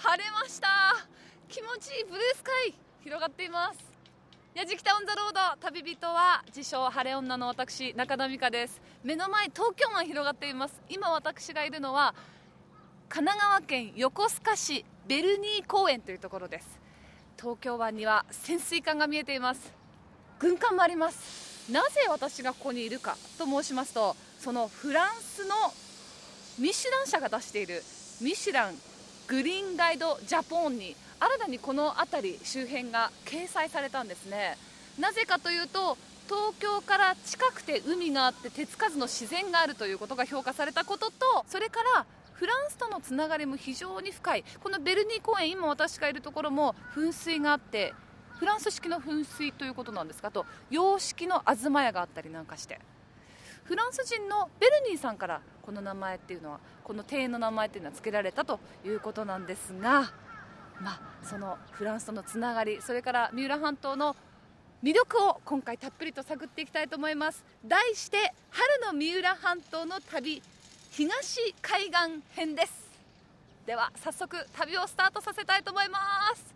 晴れました。気持ちいいブルースカイ。広がっています。やじきたオンザロード。旅人は自称晴れ女の私中田美香です。目の前東京湾広がっています。今私がいるのは神奈川県横須賀市ベルニー公園というところです。東京湾には潜水艦が見えています。軍艦もあります。なぜ私がここにいるかと申しますとそのフランスのミシュラン社が出しているミシュラングリーンガイドジャポンに新たにこの辺り周辺が掲載されたんですね。なぜかというと東京から近くて海があって手つかずの自然があるということが評価されたこととそれからフランスとのつながりも非常に深い。このベルニー公園今私がいるところも噴水があってフランス式の噴水ということなんですかと洋式の東屋があったりなんかして。フランス人のベルニーさんからこの名前っていうのはこの庭園の名前っていうのは付けられたということなんですが、まあ、そのフランスとのつながりそれから三浦半島の魅力を今回たっぷりと探っていきたいと思います。題して春の三浦半島の旅東海岸編です。では早速旅をスタートさせたいと思います。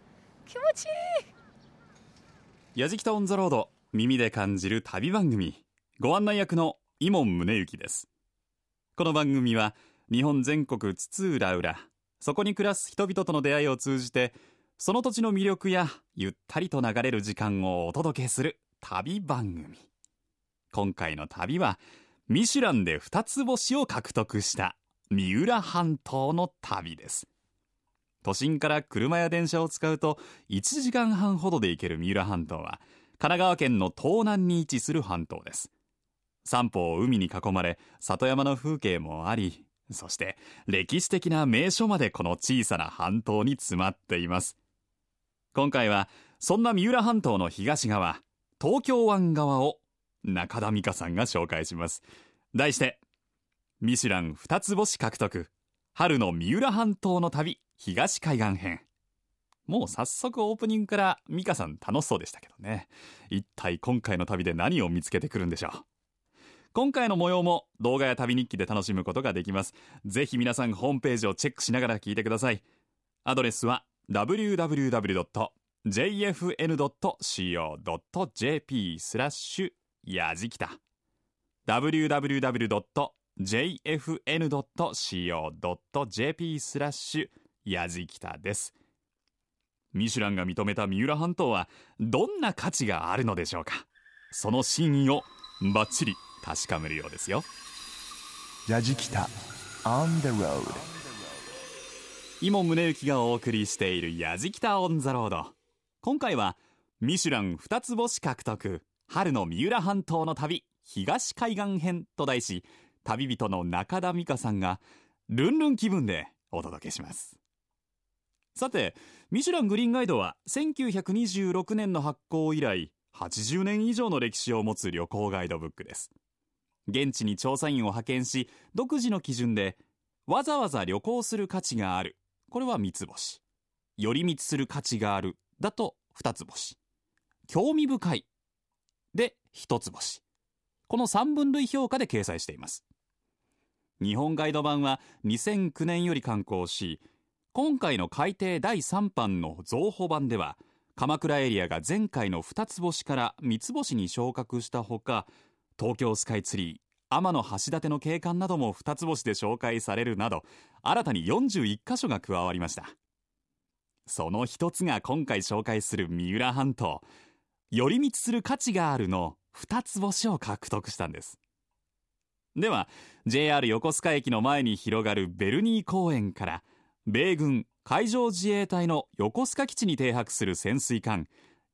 気持ちいい。やじきたオンザロード耳で感じる旅番組。ご案内役の伊門宗行です。この番組は日本全国津々浦々そこに暮らす人々との出会いを通じてその土地の魅力やゆったりと流れる時間をお届けする旅番組。今回の旅はミシュランで二つ星を獲得した三浦半島の旅です。都心から車や電車を使うと1時間半ほどで行ける三浦半島は神奈川県の東南に位置する半島です。三方海に囲まれ里山の風景もありそして歴史的な名所までこの小さな半島に詰まっています。今回はそんな三浦半島の東側東京湾側を中田美香さんが紹介します。題してミシュラン二つ星獲得春の三浦半島の旅東海岸編。もう早速オープニングから美香さん楽しそうでしたけどね。一体今回の旅で何を見つけてくるんでしょう？今回の模様も動画や旅日記で楽しむことができます。ぜひ皆さんホームページをチェックしながら聞いてください。アドレスは www.jfn.co.jp スラッシュやじきた。www.jfn.co.jp スラッシュやじきたです。ミシュランが認めた三浦半島はどんな価値があるのでしょうか。その真意をバッチリ確かめるようですよ。やじきた。On the road 今宗行がお送りしているやじきたオンザロード。今回はミシュラン二つ星獲得。春の三浦半島の旅東海岸編と題し旅人の中田美香さんがルンルン気分でお届けします。さてミシュラングリーンガイドは1926年の発行以来80年以上の歴史を持つ旅行ガイドブックです現地に調査員を派遣し独自の基準でわざわざ旅行する価値がある。これは三つ星。寄り道する価値がある。だと二つ星。興味深い。で一つ星。この3分類評価で掲載しています。日本ガイド版は2009年より刊行し今回の改訂第3版の増補版では鎌倉エリアが前回の2つ星から3つ星に昇格したほか東京スカイツリー天橋立の景観なども2つ星で紹介されるなど新たに41箇所が加わりました。その一つが今回紹介する三浦半島寄り道する価値があるの2つ星を獲得したんです。では JR 横須賀駅の前に広がるベルニー公園から米軍海上自衛隊の横須賀基地に停泊する潜水艦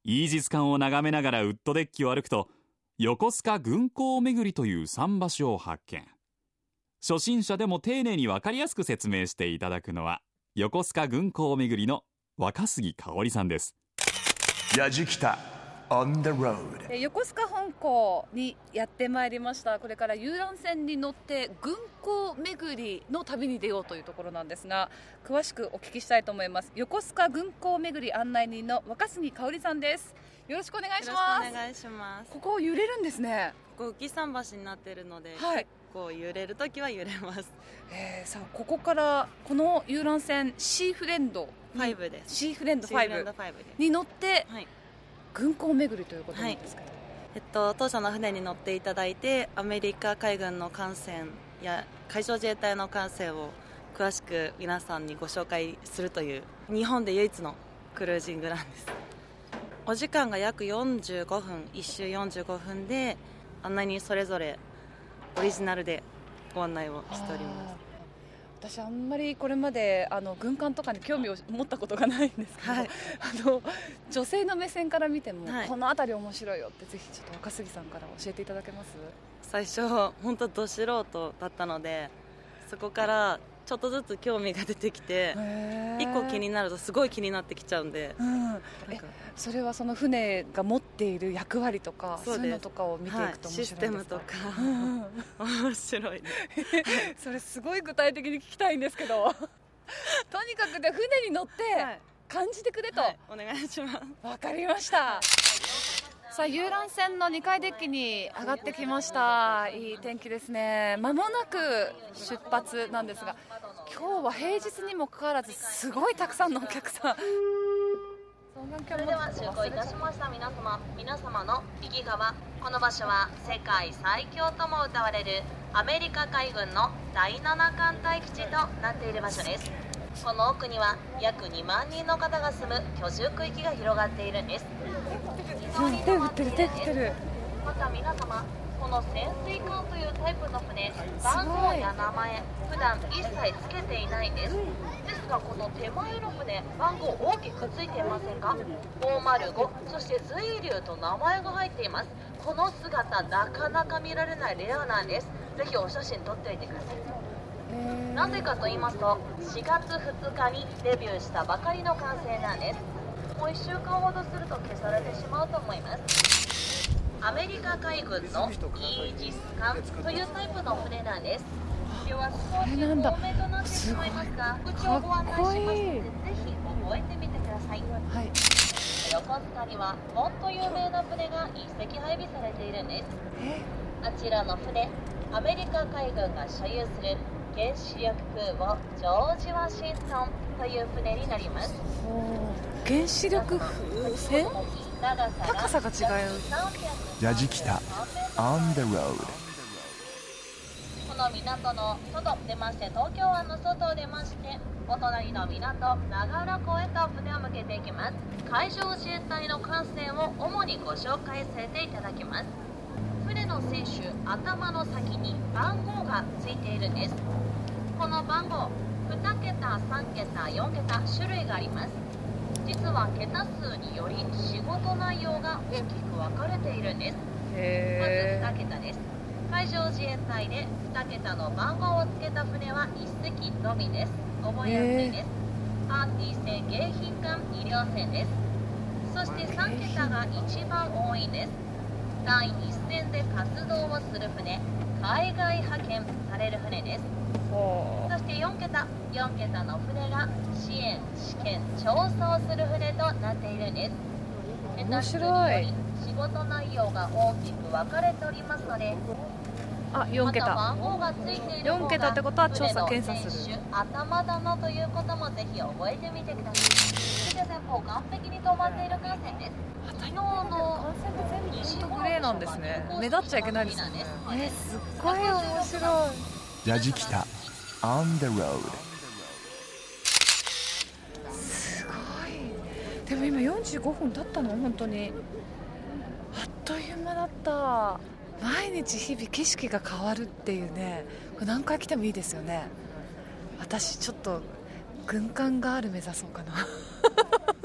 イージス艦を眺めながらウッドデッキを歩くと横須賀軍港巡りという桟橋を発見。初心者でも丁寧に分かりやすく説明していただくのは横須賀軍港巡りの若杉香織さんです。やじきた On the road え横須賀本港にやってまいりました。これから遊覧船に乗って軍港巡りの旅に出ようというところなんですが詳しくお聞きしたいと思います。横須賀軍港巡り案内人の若杉香織さんですよろしくお願いしよますお願いします。ここ揺れるんですね。ここ浮き桟橋になってるので、はい。結構揺れるときは揺れます。えーさあここからこの遊覧船シーフレンド5です。シーフレンドシーフレンド5 5でに乗ってはい。軍港巡りということなんですけど、えっと、当社の船に乗っていただいてアメリカ海軍の艦船や海上自衛隊の艦船を詳しく皆さんにご紹介するという日本で唯一のクルージングなんですお時間が約45分1周45分で案内人それぞれオリジナルでご案内をしております。私あんまりこれまであの軍艦とかに興味を持ったことがないんですけど、はい。あの女性の目線から見ても、はい。この辺り面白いよってぜひちょっと若杉さんから教えていただけます？最初本当ど素人だったのでそこからちょっとずつ興味が出てきて一個気になるとすごい気になってきちゃうんで。うん、それはその船が持っている役割とかそういうのとかを見ていくと面白いんですか、はい、システムとか。うんうん。面白い。で すそれすごい具体的に聞きたいんですけど。とにかくで船に乗ってはい。感じてくれと、はい、お願いします。わかりましたさあ遊覧船の2階デッキに上がってきました。いい天気ですね。まもなく出発なんですが今日は平日にもかかわらずすごいたくさんのお客さん。それでは就航いたしました皆様皆様の右側この場所は世界最強とも謳われるアメリカ海軍の第7艦隊基地となっている場所です。この奥には約2万人の方が住む居住区域が広がっているんです。非常にってる手振ってる。また皆様この潜水艦というタイプの船番号や名前普段一切つけていないんです。ですがこの手前の船番号大きくついていませんか？505そして随流と名前が入っています。この姿なかなか見られないレアなんです。ぜひお写真撮っておいてくださいなぜかと言いますと4月2日にデビューしたばかりの完成なんです。もう1週間ほどすると消されてしまうと思います。アメリカ海軍のイージス艦というタイプの船なんです。では少しこれなってしまいますが口をご案内しますのでぜひ覚えてみてください。はい。横須賀にはもっと有名な船が一隻配備されているんです。え？あちらの船アメリカ海軍が所有する原子力空母ジョージ・ワシントンという船になります。原子力風船？高さが違う。ラジキタ On the road この港の外出まして東京湾の外を出ましてお隣の港長良港へと船を向けていきます。海上自衛隊の艦船を主にご紹介させていただきます。船の船首頭の先に番号がついているんですこの番号2桁3桁4桁種類があります。実は桁数により仕事内容が大きく分かれているんです。まずへ2桁です海上自衛隊で2桁の番号をつけた船は1隻のみです。覚えやすいです。パーティー船迎賓館医療船です。そして3桁が一番多いんです。第一線で活動をする船海外派遣される船です。ほそして4桁4桁の船が支援試験調査をする船となっているんです。面白い。仕事内容が大きく分かれておりますのであ4また桁番号がついている方が4桁ってことは調査検査する頭だのということもぜひ覚えてみてください。船前方岸壁に止まっている艦船です昨日の西グレーなんですね目立っちゃいけないですよねえすっごい面白いラジキタ On the road すごい。でも今45分経ったの？本当に。あっという間だった。毎日日々景色が変わるっていうね。これ何回来てもいいですよね。私ちょっと軍艦ガール目指そうかな。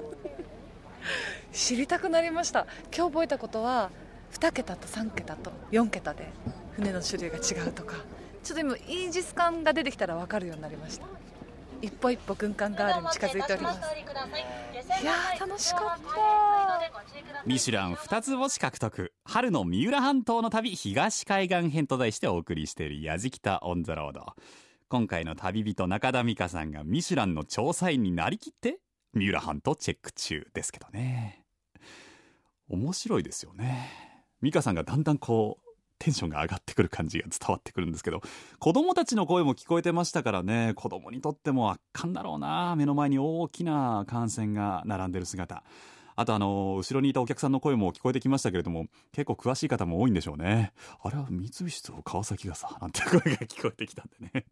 知りたくなりました。今日覚えたことは2桁と3桁と4桁で船の種類が違うとか。ちょっと今イージス艦が出てきたら分かるようになりました。一歩一歩軍艦ガールに近づいております。いや楽しかったミシュラン2つ星獲得。春の三浦半島の旅東海岸編と題してお送りしているやじきたオンザロード。今回の旅人中田美香さんがミシュランの調査員になりきって三浦半島チェック中ですけどね。面白いですよね。美香さんがだんだんこうテンションが上がってくる感じが伝わってくるんですけど子供たちの声も聞こえてましたからね。子供にとっても圧巻だろうな。目の前に大きな艦船が並んでる姿。あとあの後ろにいたお客さんの声も聞こえてきましたけれども結構詳しい方も多いんでしょうね。あれは三菱と川崎がさなんて声が聞こえてきたんでね。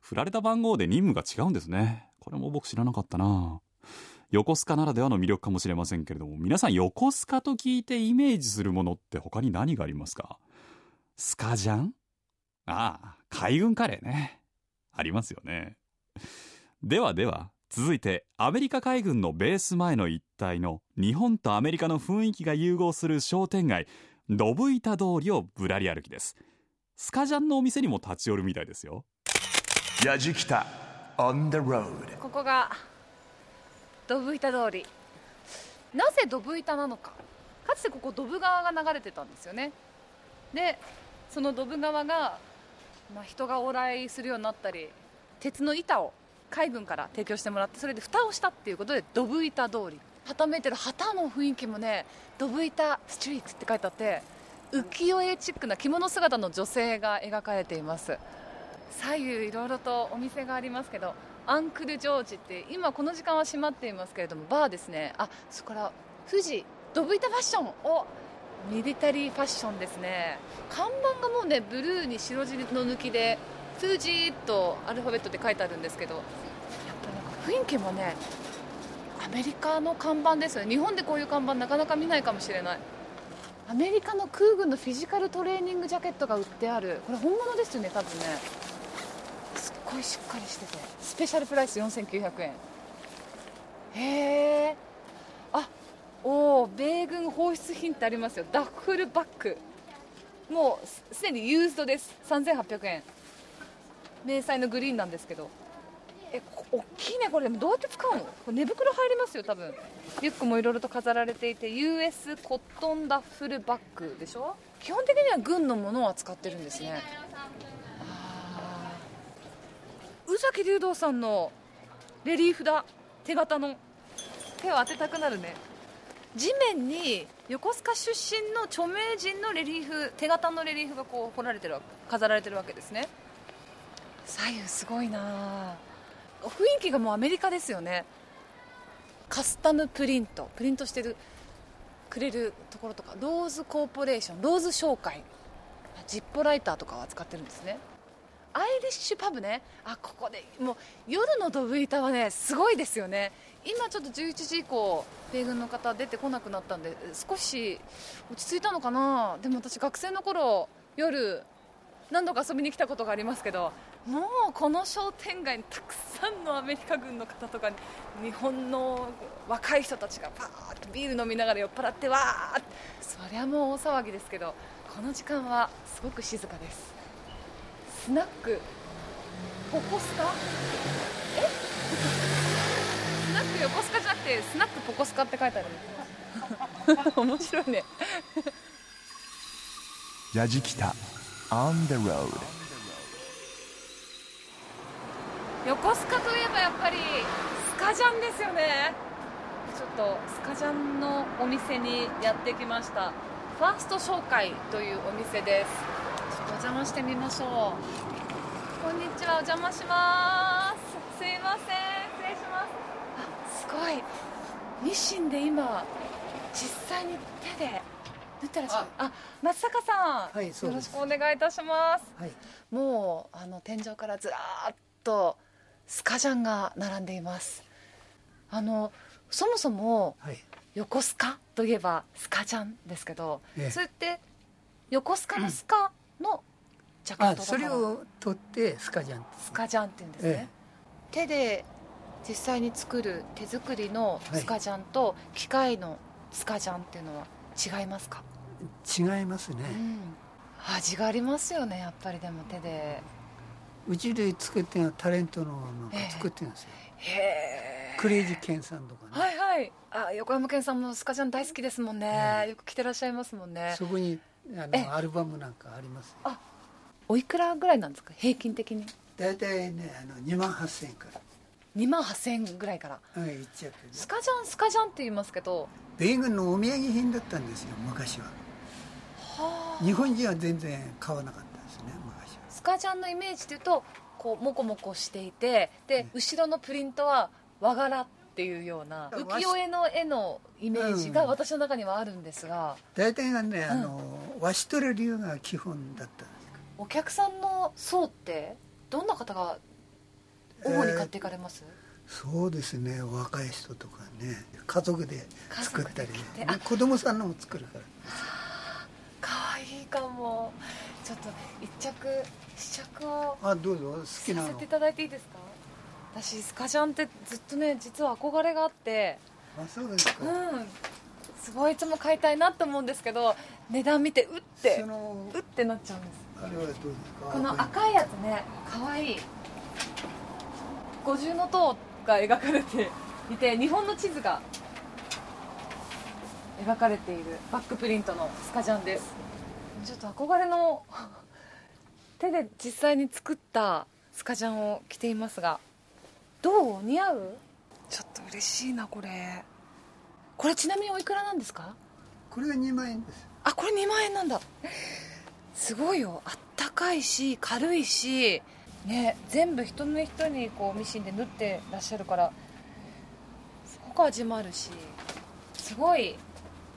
振られた番号で任務が違うんですね。これも僕知らなかったな。横須賀ならではの魅力かもしれませんけれども皆さん横須賀と聞いてイメージするものって他に何がありますか？スカジャン？ああ海軍カレーね。ありますよね。ではでは続いてアメリカ海軍のベース前の一帯の日本とアメリカの雰囲気が融合する商店街ドブ板通りをぶらり歩きです。スカジャンのお店にも立ち寄るみたいですよ。やじきた on the road ここがドブ板通り。なぜドブ板なのか。かつてここドブ川が流れてたんですよね。でそのドブ川が、まあ、人が往来するようになったり鉄の板を海軍から提供してもらってそれで蓋をしたっていうことでドブ板通り。はためいてる旗の雰囲気もねドブ板ストリートって書いてあって浮世絵チックな着物姿の女性が描かれています。左右いろいろとお店がありますけどアンクルジョージって今この時間は閉まっていますけれどもバーですね。あそこから富士ドブ板ファッションおミリタリーファッションですね。看板がもうねブルーに白地の抜きで富士とアルファベットで書いてあるんですけどやっぱなんか雰囲気もねアメリカの看板ですよね。日本でこういう看板なかなか見ないかもしれない。アメリカの空軍のフィジカルトレーニングジャケットが売ってある。これ本物ですよね多分ね。すっごいしっかりしてて。スペシャルプライス4900円。へえあおお米軍放出品ってありますよ。ダッフルバッグもうすでにユーズドです。3800円。迷彩のグリーンなんですけど。えこ大きいね。これでもどうやって使うの？これ寝袋入りますよ多分。リュックもいろいろと飾られていて。US コットンダッフルバッグでしょ？基本的には軍のものを扱ってるんですね。宇崎竜童さんのレリーフだ。手形の。手を当てたくなるね。地面に横須賀出身の著名人のレリーフ手形のレリーフがこう彫られてる飾られてるわけですね。左右すごいな。雰囲気がもうアメリカですよね。カスタムプリント。プリントしてるくれるところとか。ローズコーポレーション。ローズ商会。ジッポライターとかを扱ってるんですね。アイリッシュパブね。あここでもう夜のドブ板はねすごいですよね。今ちょっと11時以降米軍の方出てこなくなったんで少し落ち着いたのかな。でも私学生の頃夜何度か遊びに来たことがありますけどもうこの商店街にたくさんのアメリカ軍の方とか日本の若い人たちがパーッとビール飲みながら酔っ払ってわーってそりゃもう大騒ぎですけどこの時間はすごく静かです。スナック。ポコスカ？え？スナック横須賀じゃなくてスナックポコスカって書いてある 面白いね。やじきた。On the road 横須賀といえばやっぱりスカジャンですよね。ちょっとスカジャンのお店にやってきました。ファースト紹介というお店ですお邪魔してみましょう。こんにちはお邪魔します。すいません失礼します。あすごい。ミシンで今実際に手で縫ってらっしゃるあ松坂さん、はいよろしくお願いいたします。はい、もうあの天井からずらーっとスカジャンが並んでいます。あのそもそもはい、横須賀といえばスカジャンですけど、ええ。それって横須賀のスカのジャケッあ、トだそれを取ってスカジャンスカジャンって言うんですね、手で実際に作る手作りのスカジャンと機械のスカジャンっていうのは違いますか、違いますね。うん、味がありますよねやっぱりでも手で。うちで作ってるタレントのなんかええ。作ってるんですよ。へえ。クレイジーケンさんとかね。はいはい。あ横山健さんもスカジャン大好きですもんね、えよく着てらっしゃいますもんね。そこにあえ。えのアルバムなんかあります？よ。おいくらぐらいなんですか？平均的に。だいたいねあの2万8000円から。2万8000円ぐらいから。はい、いっちゃってね。スカジャンスカジャンって言いますけど。米軍のお土産品だったんですよ昔は。は日本人は全然買わなかったですね昔は。スカジャンのイメージというとこうモコモコしていてで後ろのプリントは和柄っていうような浮世絵の絵のイメージが私の中にはあるんですが、大体がねあの、和紙取る理由が基本だったんですお客さんの層ってどんな方が主に買っていかれます、そうですね。若い人とかね。家族で作ったり。ね子供さんのも作るから。かわいいかも。ちょっと一着試着をあどうぞ。好きなの。させていただいていいですか？私スカジャンってずっとね実は憧れがあって。あそうですか、うん。すごいいつも買いたいなと思うんですけど値段見てうってうってなっちゃうんです。あれはどうですか？この赤いやつねかわいい。五重塔が描かれていて日本の地図が描かれているバックプリントのスカジャンです。ちょっと憧れの手で実際に作ったスカジャンを着ていますがどう？似合う？ちょっと嬉しいなこれ。これちなみにおいくらなんですか？これが2万円です。あこれ2万円なんだ。すごいよ。あったかいし軽いしね全部一目一にこうミシンで縫ってらっしゃるからすごく味もあるしすごい。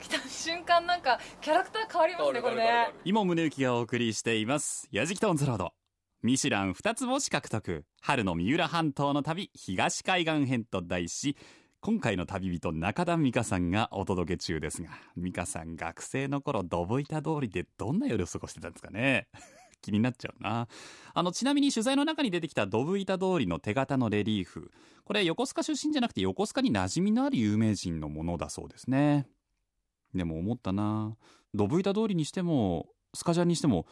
着た瞬間なんかキャラクター変わりますねこれね。今宗行がお送りしています「やじきとオンザロード」ミシュラン二つ星獲得。春の三浦半島の旅東海岸編と題し今回の旅人中田美香さんがお届け中ですが美香さん学生の頃ドブ板通りでどんな夜を過ごしてたんですかね？気になっちゃうな。あのちなみに取材の中に出てきたドブ板通りの手形のレリーフ。これ横須賀出身じゃなくて横須賀に馴染みのある有名人のものだそうですね。でも思ったな。ドブ板通りにしてもスカジャンにしても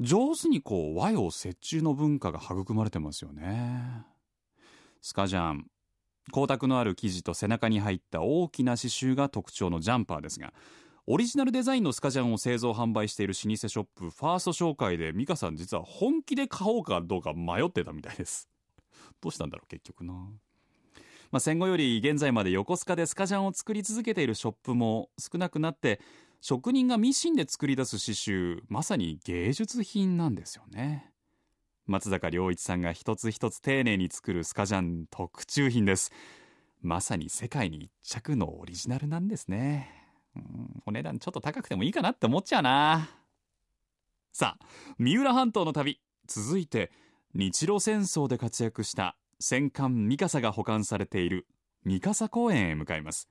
上手にこう和洋折衷の文化が育まれてますよね。スカジャン。光沢のある生地と背中に入った大きな刺繍が特徴のジャンパーですがオリジナルデザインのスカジャンを製造販売している老舗ショップファースト紹介で美香さん実は本気で買おうかどうか迷ってたみたいです。どうしたんだろう結局な。まあ、戦後より現在まで横須賀でスカジャンを作り続けているショップも少なくなって職人がミシンで作り出す刺繍まさに芸術品なんですよね。松坂良一さんが一つ一つ丁寧に作るスカジャン特注品です。まさに世界に一着のオリジナルなんですね。うんお値段ちょっと高くてもいいかなって思っちゃうな。さあ三浦半島の旅。続いて日露戦争で活躍した戦艦三笠が保管されている三笠公園へ向かいます。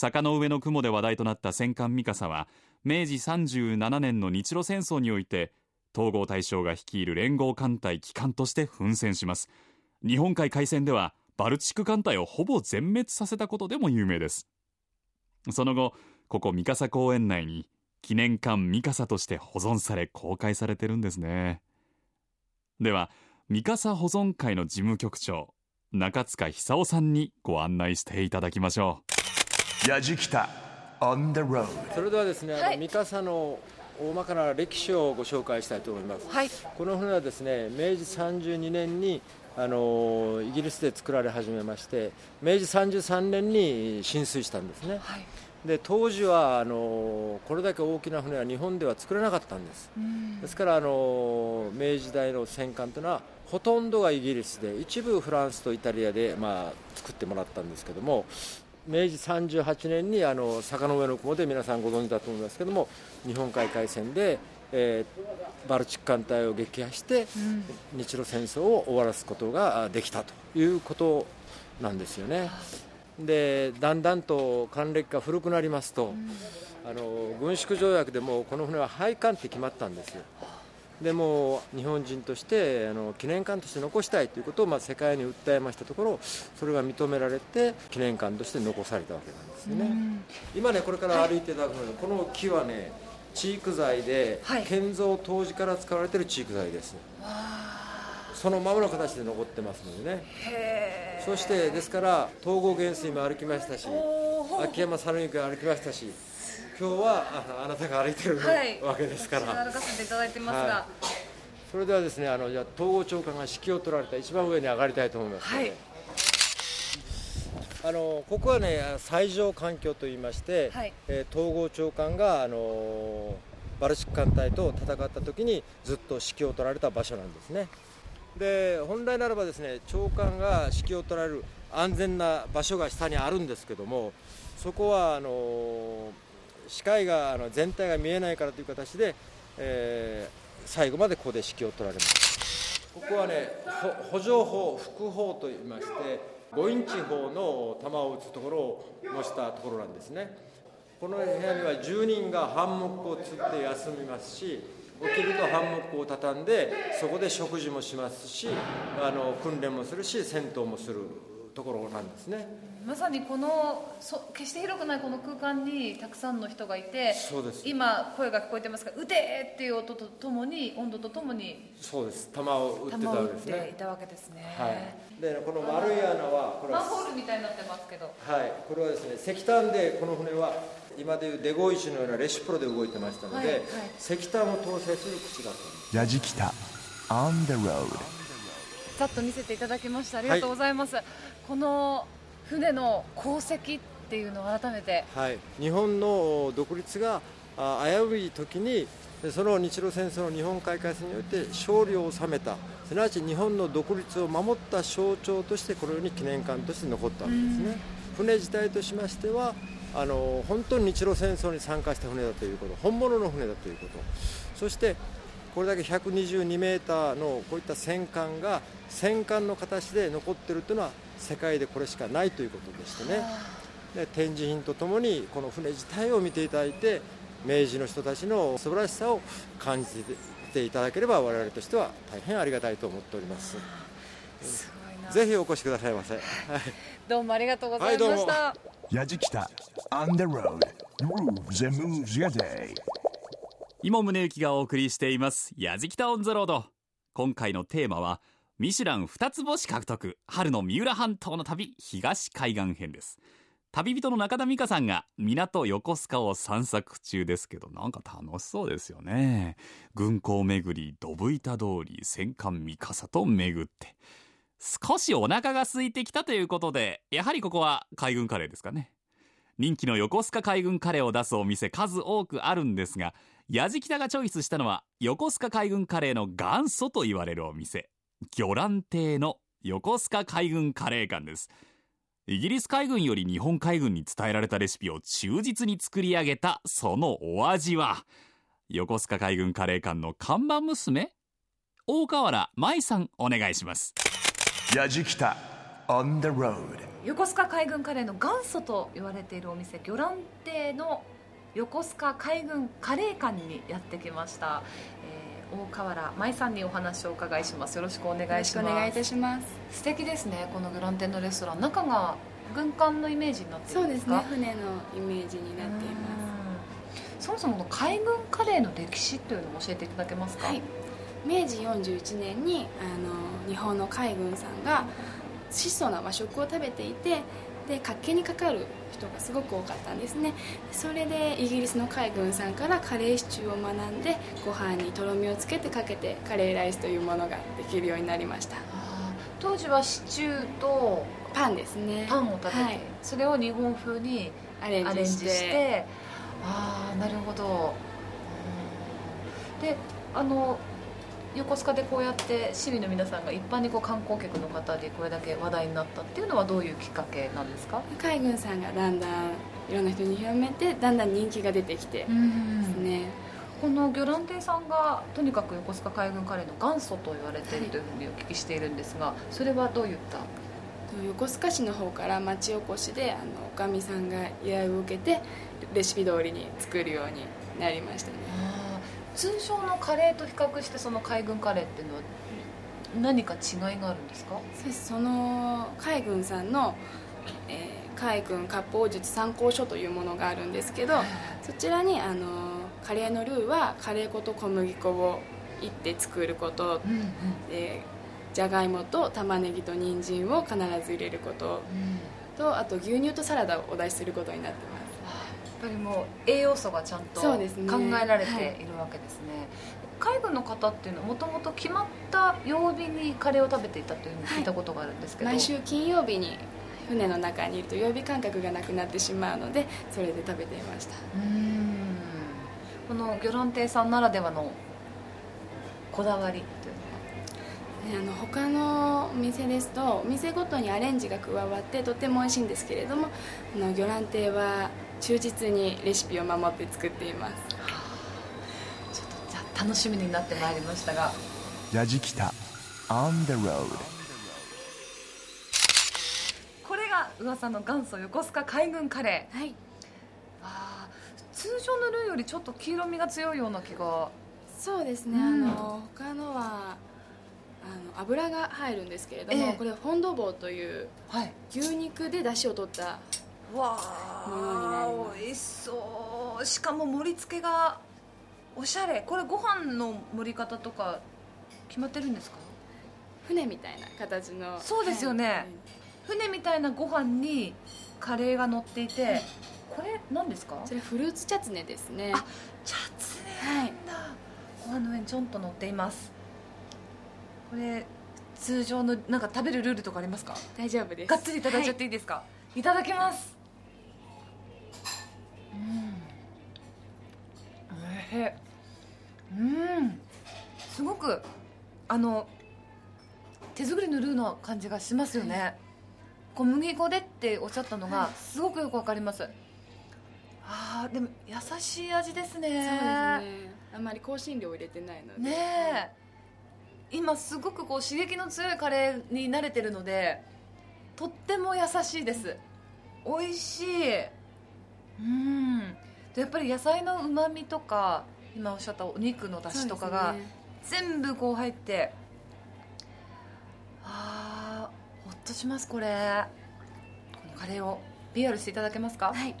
坂の上の雲で話題となった戦艦三笠は明治37年の日露戦争において東郷大将が率いる連合艦隊旗艦として奮戦します。日本海海戦ではバルチック艦隊をほぼ全滅させたことでも有名です。その後ここ三笠公園内に記念館三笠として保存され公開されてるんですね。では三笠保存会の事務局長中塚久夫さんにご案内していただきましょう。やじきた on the road それではですね、あはいの三笠の大まかな歴史をご紹介したいと思います。はいこの船はですね、明治32年にあのイギリスで作られ始めまして、明治33年に浸水したんですね。はいで当時はあのこれだけ大きな船は日本では作れなかったんです。ですからあの明治時代の戦艦というのはほとんどがイギリスで一部フランスとイタリアで、まあ、作ってもらったんですけども明治38年にあの坂の上の雲で皆さんご存知だと思いますけども日本海海戦で、えーバルチック艦隊を撃破して、日露戦争を終わらすことがあできたということなんですよね。でだんだんと艦歴が古くなりますと、あの軍縮条約でもこの船は廃艦って決まったんですよ。でも日本人としてあの記念館として残したいということを、まあ、世界に訴えましたところそれが認められて記念館として残されたわけなんですよね、今ねこれから歩いていただくのはこの木はねチーク材で、はい。建造当時から使われているチーク材です。そのままの形で残ってますのでね。そしてですから東郷元帥も歩きましたし秋山猿之が歩きましたし今日はああなたが歩いてるはい。わけですから、歩かせてい。ただいてますがはそれではですねあのじゃあ統合長官が指揮を取られた一番上に上がりたいと思いますので、はい。あのここはね最上環境といいまして、はい。えー統合長官があのバルチック艦隊と戦った時にずっと指揮を取られた場所なんですね。で本来ならばですね長官が指揮を取られる安全な場所が下にあるんですけどもそこはあの視界があの全体が見えないからという形で、えー、最後までここで指揮を取られます。ここはね補助砲副砲といいまして5インチ砲の弾を撃つところを模したところなんですね。この部屋には10人がハンモックをつって休みますし起きるとハンモックを畳んでそこで食事もしますしあの訓練もするし戦闘もする。ところなんですね。まさにこのそ決して広くないこの空間にたくさんの人がいてそうです。今声が聞こえてますが「撃て!」っていう音とともに温度とともにそうです。弾を撃ってたわけですね。弾を撃っていたわけですね。はい。でこの丸い穴はこれはマンホールみたいになってますけど。はい。これはですね石炭でこの船は今でいうデゴイチのようなレシプロで動いてましたので、はいはい、石炭を搭載する口だったんです。矢敷北 On the road. ざっと見せていただきました。ありがとうございます、はい、この船の功績っていうのを改めて、はい、日本の独立が危うい時にその日露戦争の日本海海戦において勝利を収めた。すなわち日本の独立を守った象徴としてこのように記念館として残ったわけですね、船自体としましてはあの本当に日露戦争に参加した船だということ本物の船だということ。そしてこれだけ122メーターのこういった戦艦が戦艦の形で残っているというのは世界でこれしかないということでしてね。で展示品とともにこの船自体を見ていただいて明治の人たちの素晴らしさを感じていただければ我々としては大変ありがたいと思っております。すぜひお越しくださいませ、はい、どうもありがとうございました、はい、矢敷北 On the road. Grooves and moves your day. 今宗行がお送りしています。矢敷北オンザロード今回のテーマはミシュラン二つ星獲得春の三浦半島の旅東海岸編です。旅人の中田美香さんが港横須賀を散策中ですけどなんか楽しそうですよね。軍港巡りドブ板通り戦艦三笠と巡って。少しお腹が空いてきたということでやはりここは海軍カレーですかね。人気の横須賀海軍カレーを出すお店数多くあるんですが矢敷田がチョイスしたのは横須賀海軍カレーの元祖と言われるお店。魚卵亭の横須賀海軍カレー館です。イギリス海軍より日本海軍に伝えられたレシピを忠実に作り上げたそのお味は？横須賀海軍カレー館の看板娘？大河原舞さんお願いします。矢敷田 On the road 横須賀海軍カレーの元祖と言われているお店魚卵亭の横須賀海軍カレー館にやってきました、えー大河原舞さんにお話をお伺いします。よろしくお願いします。お願いいたします。素敵ですねこのグランテンのレストラン。中が軍艦のイメージになっているそうですね船のイメージになっています。そもそもの海軍カレーの歴史というのを教えていただけますか、はい、明治41年にあの日本の海軍さんが質素な和食を食べていてで活気にかかる人がすごく多かったんですね。それでイギリスの海軍さんからカレーシチューを学んでご飯にとろみをつけてかけてカレーライスというものができるようになりました。当時はシチューとパンですね。パンを食べて、はい、それを日本風にアレンジして。ああなるほど。であの横須賀でこうやって市民の皆さんが一般にこう観光客の方でこれだけ話題になったっていうのはどういうきっかけなんですか？海軍さんがだんだんいろんな人に広めてだんだん人気が出てきて。ですね。この魚卵亭さんがとにかく横須賀海軍カレーの元祖と言われているというふうにお聞きしているんですがそれはどういった？横須賀市の方から町おこしであのおかみさんが依頼を受けてレシピ通りに作るようになりましたね通常のカレーと比較してその海軍カレーっていうのは何か違いがあるんですか？その海軍さんの、えー、海軍割烹術参考書というものがあるんですけどそちらにあのカレーのルーはカレー粉と小麦粉をいって作ること、うんうん、えー、じゃがいもと玉ねぎと人参を必ず入れること、うん、とあと牛乳とサラダをお出しすることになってますぱりもう栄養素がちゃんと考えられているわけですね、はい、海軍の方っていうのはもともと決まった曜日にカレーを食べていたというふうに聞いたことがあるんですけど、はい、毎週金曜日に船の中にいると曜日感覚がなくなってしまうのでそれで食べていました。うん。この魚卵亭さんならではのこだわりっていうあの他のお店ですとお店ごとにアレンジが加わってとても美味しいんですけれどもあの魚卵亭は忠実にレシピを守って作っています。ちょっとじゃあ楽しみになってまいりましたが。やじきた On the road これが噂の元祖横須賀海軍カレー。はい。あー通常のルーよりちょっと黄色みが強いような気が。そうですね、うん。あの他のはあの油が入るんですけれども、ええ。これフォンドボーというはい。牛肉で出汁を取ったわものになります美味しそう。しかも盛り付けがおしゃれ。これご飯の盛り方とか決まってるんですか？船みたいな形の。そうですよね。はい船みたいなご飯にカレーが乗っていてこれ何ですか？それフルーツチャツネですね。あチャツネなんだ、ご飯の上にちょんと乗っています。これ通常のなんか食べるルールとかありますか？大丈夫です。がっつりいただいちゃっていいですか、い、ただきますうん。おいしいうん。すごくあの手作りのルーの感じがしますよね、小麦粉でっておっしゃったのがすごくよくわかります、ああでも優しい味ですね。そうですね。あんまり香辛料を入れてないので。ねえ。今すごくこう刺激の強いカレーに慣れてるのでとっても優しいです。美味しいうん。でやっぱり野菜のうまみとか今おっしゃったお肉の出汁とかが、全部こう入ってあーほっとしますこれ。このカレーを。PR していただけますか？はい。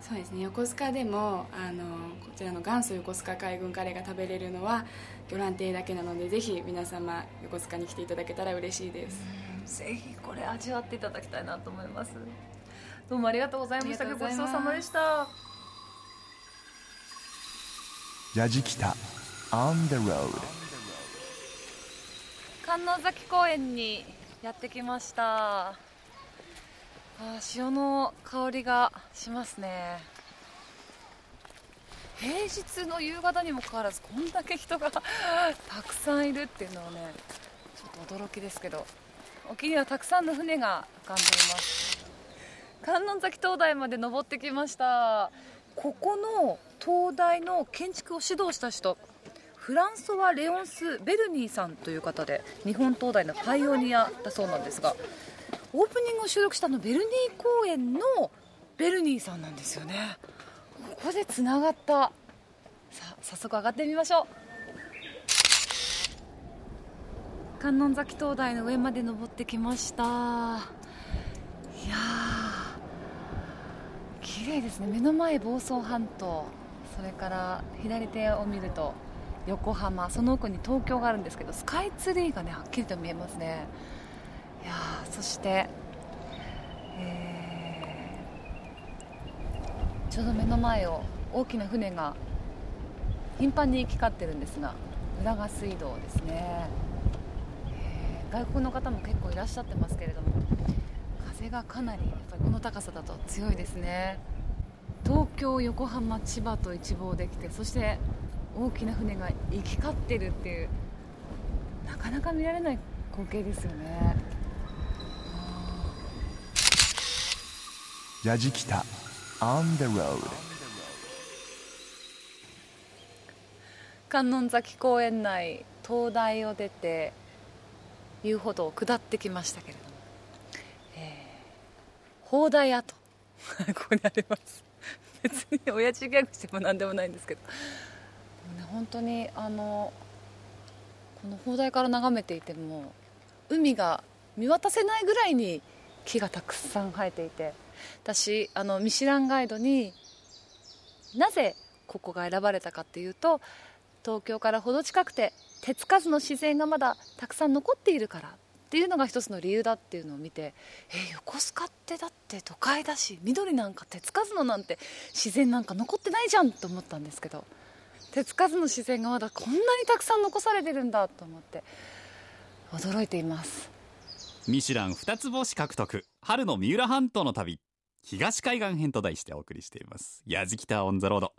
そうですね。横須賀でもあのこちらの元祖横須賀海軍カレーが食べれるのは魚卵亭だけなのでぜひ皆様横須賀に来ていただけたら嬉しいです。ぜひこれ味わっていただきたいなと思いますどうもありがとうございました。ごちそうさまでした。やじきた On the road 観音崎公園にやってきました。あー潮の香りがしますね。平日の夕方にもかかわらずこんだけ人がたくさんいるっていうのはねちょっと驚きですけど沖にはたくさんの船が浮かんでいます観音崎灯台まで登ってきました。ここの灯台の建築を指導した人フランソワ・レオンス・ベルニーさんという方で日本灯台のパイオニアだそうなんですがオープニングを収録したのベルニー公園のベルニーさんなんですよね。ここでつながった。さあ早速上がってみましょう。観音崎灯台の上まで登ってきました。いや綺麗ですね。目の前房総半島。それから左手を見ると横浜。その奥に東京があるんですけどスカイツリーがねはっきりと見えますね。いやーそして、えーちょうど目の前を大きな船が頻繁に行き交ってるんですが浦賀水道ですね、えー外国の方も結構いらっしゃってますけれども風がかなりやっぱりこの高さだと強いですね。東京横浜千葉と一望できてそして大きな船が行き交ってるっていうなかなか見られない光景ですよね。やじきた On the road 観音崎公園内灯台を出て遊歩道を下ってきましたけれど砲台跡ここにあります。別に親父ギャグしても何でもないんですけど、ね、本当にあのこの砲台から眺めていても海が見渡せないぐらいに木がたくさん生えていて。私あのミシュランガイドになぜここが選ばれたかっていうと東京から程近くて手つかずの自然がまだたくさん残っているからっていうのが一つの理由だっていうのを見てえ横須賀ってだって都会だし緑なんか手つかずのなんて自然なんか残ってないじゃんと思ったんですけど手つかずの自然がまだこんなにたくさん残されてるんだと思って驚いています。ミシュラン二つ星獲得春の三浦半島の旅東海岸編と題してお送りしています。やじきた on the road。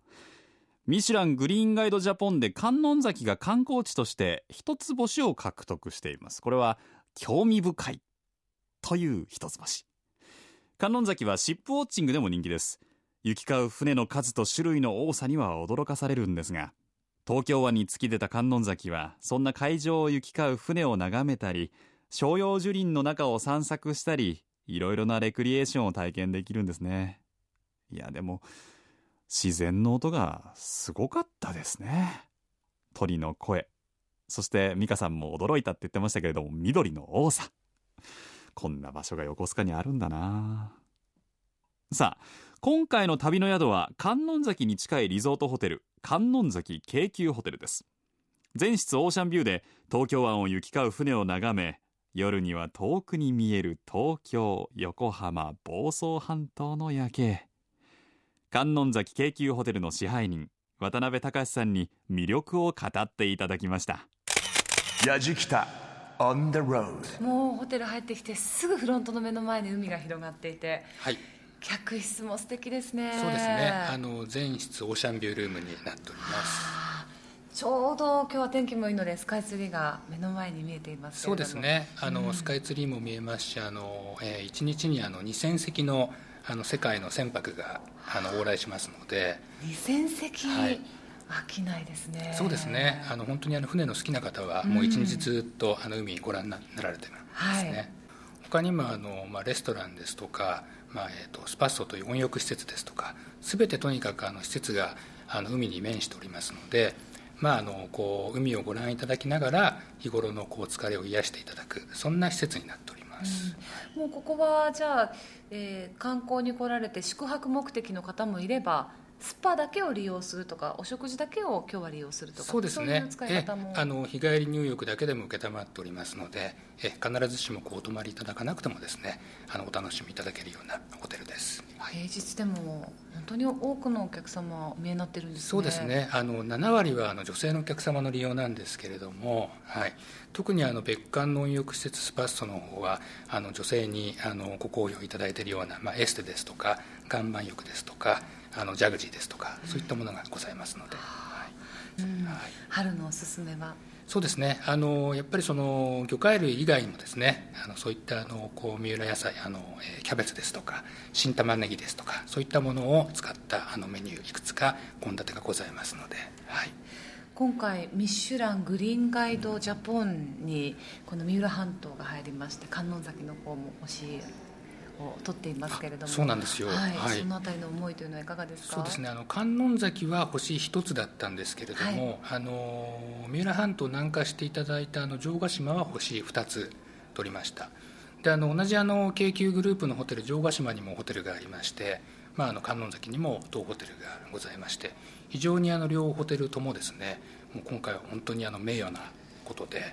ミシュラングリーンガイドジャポンで観音崎が観光地として一つ星を獲得しています。これは興味深いという一つ星。観音崎はシップウォッチングでも人気です。行き交う船の数と種類の多さには驚かされるんですが東京湾に突き出た観音崎はそんな海上を行き交う船を眺めたり照葉樹林の中を散策したりいろいろなレクリエーションを体験できるんですね。いやでも自然の音がすごかったですね。鳥の声。そして美香さんも驚いたって言ってましたけれども緑の多さこんな場所が横須賀にあるんだな。さあ今回の旅の宿は観音崎に近いリゾートホテル観音崎京急ホテルです。全室オーシャンビューで東京湾を行き交う船を眺め夜には遠くに見える東京横浜房総半島の夜景。観音崎京急ホテルの支配人渡辺隆さんに魅力を語っていただきました。やじきた on the road もうホテル入ってきてすぐフロントの目の前に海が広がっていてはい。客室も素敵ですね。そうですね。あの全室オーシャンビュールームになっております。ちょうど今日は天気もいいのでスカイツリーが目の前に見えていますけそうですね。あの、スカイツリーも見えますしあの、えー、1日にあの2000席のあの世界の船舶があの往来しますので。2000席、はい飽きないですね。そうですね。あの本当にあの船の好きな方はもう一日ずっとあの海ご覧にななられてますね、はい。他にもあの、まあ、レストランですとか、まあえー、とスパッソという温浴施設ですとか全てとにかくあの施設があの海に面しておりますので、まあ、あのこう海をご覧いただきながら日頃のこう疲れを癒していただくそんな施設になっております、もうここはじゃあ、えー観光に来られて宿泊目的の方もいればスパだけを利用するとかお食事だけを今日は利用するとかそうですね。いう使い方も。えあの日帰り入浴だけでも承っておりますのでえ必ずしもこうお泊まりいただかなくてもですねあのお楽しみいただけるようなホテルです、平日でも本当に多くのお客様お見えになってるんですね。そうですね。あの7割はあの女性のお客様の利用なんですけれども、はい、特にあの別館の温浴施設スパッソの方はあの女性にあのご好評いただいているような、まあ、エステですとか岩盤浴ですとかあのジャグジーですとかそういったものがございますので、はい。春のおすすめは？そうですね。あのやっぱりその魚介類以外にもですねあのそういったあのこう三浦野菜あの、えーキャベツですとか新玉ねぎですとかそういったものを使ったあのメニューいくつか献立がございますので、はい、今回ミシュラングリーンガイドジャポンにこの三浦半島が入りまして観音崎の方も星を取っていますけれども。そうなんですよ。はい。はい。そのあたりの思いというのはいかがですか？そうですね。あの観音崎は星一つだったんですけれども、あの三浦半島南下していただいたあの城ヶ島は星二つ取りました。であの同じあの京急グループのホテル城ヶ島にもホテルがありまして、まあ、あの観音崎にも当ホテルがございまして非常にあの両ホテルともですねもう今回は本当にあの名誉なことでで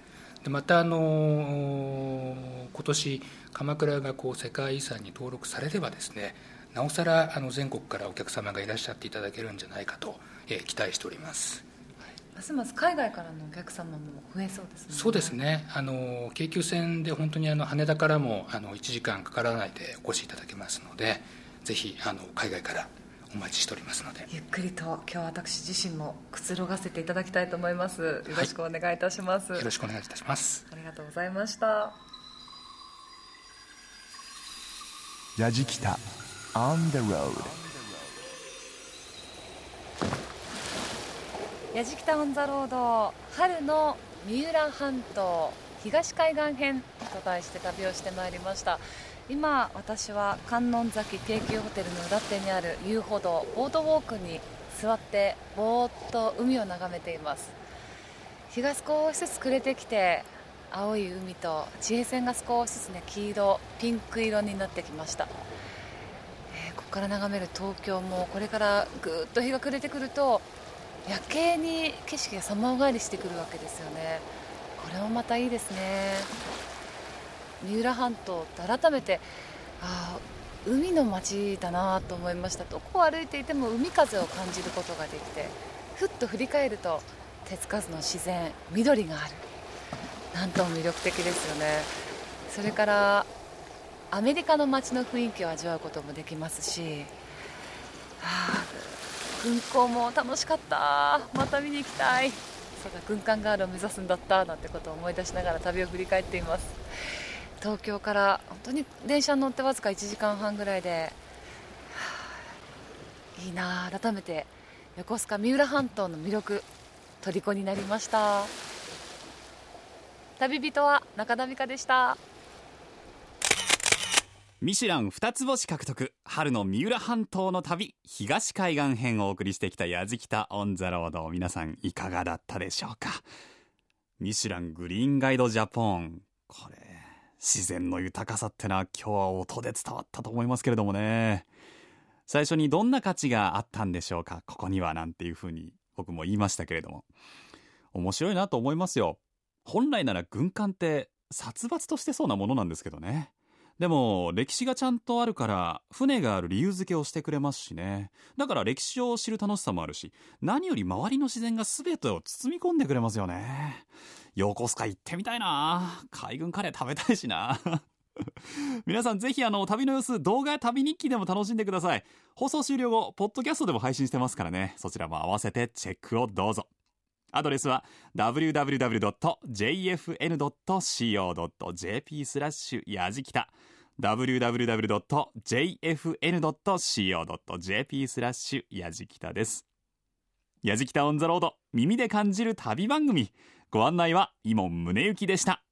またあの今年鎌倉がこう世界遺産に登録されればですねなおさらあの全国からお客様がいらっしゃっていただけるんじゃないかと、えー期待しております。ますます海外からのお客様も増えそうですね。そうですね。あの京急線で本当にあの羽田からもあの1時間かからないでお越しいただけますのでぜひあの海外からお待ちしておりますので。ゆっくりと今日は私自身もくつろがせていただきたいと思います。よろしくお願いいたします、よろしくお願いいたします。ありがとうございました。やじきた。On the road やじきたオンザロード春の三浦半島東海岸編と題して旅をしてまいりました今私は観音崎京急ホテルの裏手にある遊歩道ボードウォークに座ってぼーっと海を眺めています。日が少しずつ暮れてきて青い海と地平線が少しずつね黄色ピンク色になってきました。えーここから眺める東京もこれからぐっと日が暮れてくると夜景に景色が様変わりしてくるわけですよね。これもまたいいですね。三浦半島って改めてあ海の街だなと思いましたどこを歩いていても海風を感じることができてふっと振り返ると手つかずの自然緑がある。なんとも魅力的ですよね。それからアメリカの街の雰囲気を味わうこともできますしあ軍港も楽しかった。また見に行きたい。そうだ軍艦ガールを目指すんだったなんてことを思い出しながら旅を振り返っています。東京から本当に電車に乗ってわずか1時間半ぐらいで、いいな改めて横須賀三浦半島の魅力虜になりました。旅人は中田美香でした。ミシュラン二つ星獲得春の三浦半島の旅東海岸編をお送りしてきたやじきたオンザロード皆さんいかがだったでしょうか？ミシュラングリーンガイドジャポンこれ自然の豊かさってのは今日は音で伝わったと思いますけれどもね。最初にどんな価値があったんでしょうか？ここにはなんていうふうに僕も言いましたけれども。面白いなと思いますよ。本来なら軍艦って殺伐としてそうなものなんですけどね。でも歴史がちゃんとあるから船がある理由付けをしてくれますしね。だから歴史を知る楽しさもあるし何より周りの自然が全てを包み込んでくれますよね。横須賀行ってみたいな。海軍カレー食べたいしな。皆さんぜひあの旅の様子動画や旅日記でも楽しんでください。放送終了後ポッドキャストでも配信してますからね。そちらも合わせてチェックをどうぞ。アドレスは www.jfn.co.jp スラッシュやじきた www.jfn.co.jp スラッシュやじきたですやじきたオンザロード耳で感じる旅番組ご案内は伊門宗行でした。